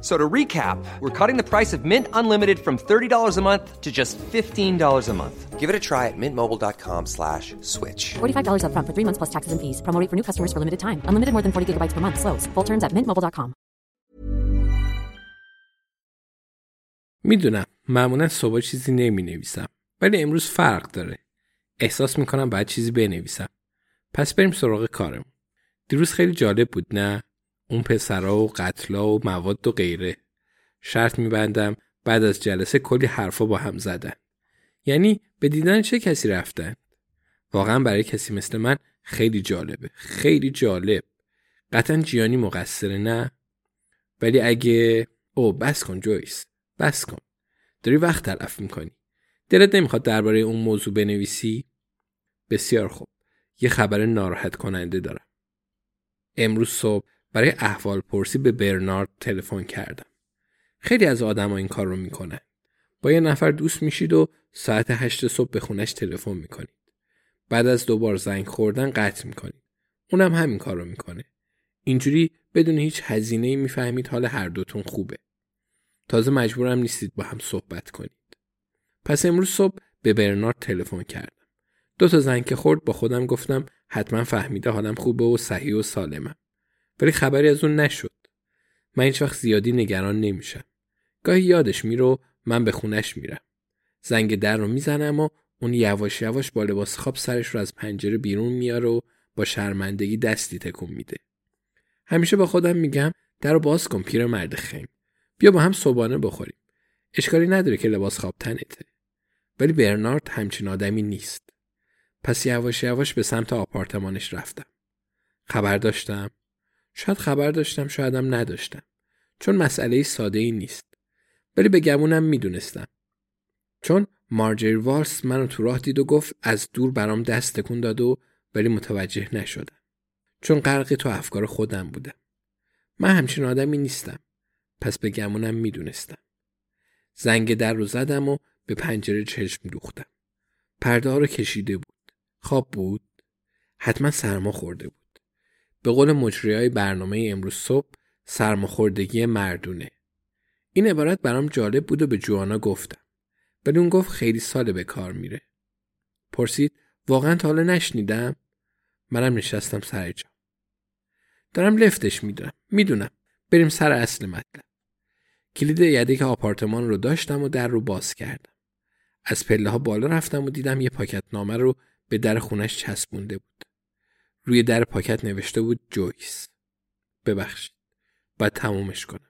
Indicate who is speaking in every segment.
Speaker 1: So to recap, we're cutting the price of Mint Unlimited from $30 a month to just $15 a month. Give it a try at mintmobile.com slash switch.
Speaker 2: $45 up front for three months plus taxes and fees. Promo for new customers for limited time. Unlimited more than 40 gigabytes per month. Slows. Full terms at mintmobile.com.
Speaker 3: میدونم معمولا صبح چیزی نمی نویسم ولی امروز فرق داره احساس میکنم باید چیزی بنویسم پس بریم سراغ کارم دیروز خیلی جالب بود نه اون پسرا و قتلا و مواد و غیره. شرط میبندم بعد از جلسه کلی حرفا با هم زدن. یعنی به دیدن چه کسی رفتن؟ واقعا برای کسی مثل من خیلی جالبه. خیلی جالب. قطعا جیانی مقصره نه؟ ولی اگه او بس کن جویس. بس کن. داری وقت تلف می‌کنی. دلت نمی‌خواد درباره اون موضوع بنویسی؟ بسیار خوب. یه خبر ناراحت کننده دارم. امروز صبح برای احوال پرسی به برنارد تلفن کردم. خیلی از آدما این کار رو می‌کنن. با یه نفر دوست میشید و ساعت هشت صبح به خونش تلفن می‌کنید. بعد از دوبار زنگ خوردن قطع می‌کنید. اونم همین کار رو می‌کنه. اینجوری بدون هیچ هزینه ای می‌فهمید حال هر دوتون خوبه. تازه مجبورم نیستید با هم صحبت کنید. پس امروز صبح به برنارد تلفن کردم. دو تا زنگ خورد با خودم گفتم حتما فهمیده حالم خوبه و صحیح و سالمم. ولی خبری از اون نشد. من هیچ وقت زیادی نگران نمیشم. گاهی یادش میره من به خونش میرم. زنگ در رو می‌زنم و اون یواش یواش با لباس خواب سرش رو از پنجره بیرون میاره و با شرمندگی دستی تکون میده. همیشه با خودم میگم در رو باز کن پیر مرد خنگ. بیا با هم صبحانه بخوریم. اشکالی نداره که لباس خواب تنته. ولی برنارد همچین آدمی نیست. پس یواش یواش به سمت آپارتمانش رفتم. خبر داشتم شاید خبر داشتم شایدم نداشتم. چون مسئله ساده ای نیست. ولی به گمونم می‌دونستم. چون مارجری والس منو تو راه دید و گفت از دور برام دست تکون داد و ولی متوجه نشدم. چون غرقی تو افکار خودم بودم من همچین آدمی نیستم. پس به گمونم می‌دونستم. زنگ در رو زدم و به پنجره چشم دوختم. پرده ها رو کشیده بود. خواب بود. حتما سرما خورده بود. به قول مجری های برنامه امروز صبح سرماخوردگی مردونه. این عبارت برام جالب بود و به جوانا گفتم. ولی اون گفت خیلی سال به کار میره. پرسید واقعا تا حالا نشنیدم؟ منم نشستم سر جا. دارم لفتش می‌دونم. می‌دونم. بریم سر اصل مطلب. کلید یدک آپارتمان رو داشتم و در رو باز کردم. از پله ها بالا رفتم و دیدم یه پاکت نامه رو به در خونش چسبونده بود. روی در پاکت نوشته بود جویس ببخشید باید تمومش کنم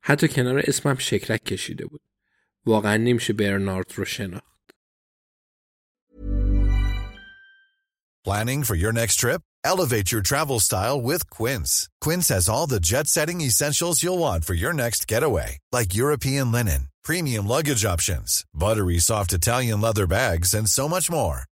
Speaker 3: حتی کنار اسمم شکلک کشیده بود واقعا نمیشه برنارد رو شناخت
Speaker 4: Planning for your next trip? Elevate your travel style with Quince. Quince has all the jet-setting essentials you'll want for your next getaway, like European linen, premium luggage options, buttery soft Italian leather bags, and so much more.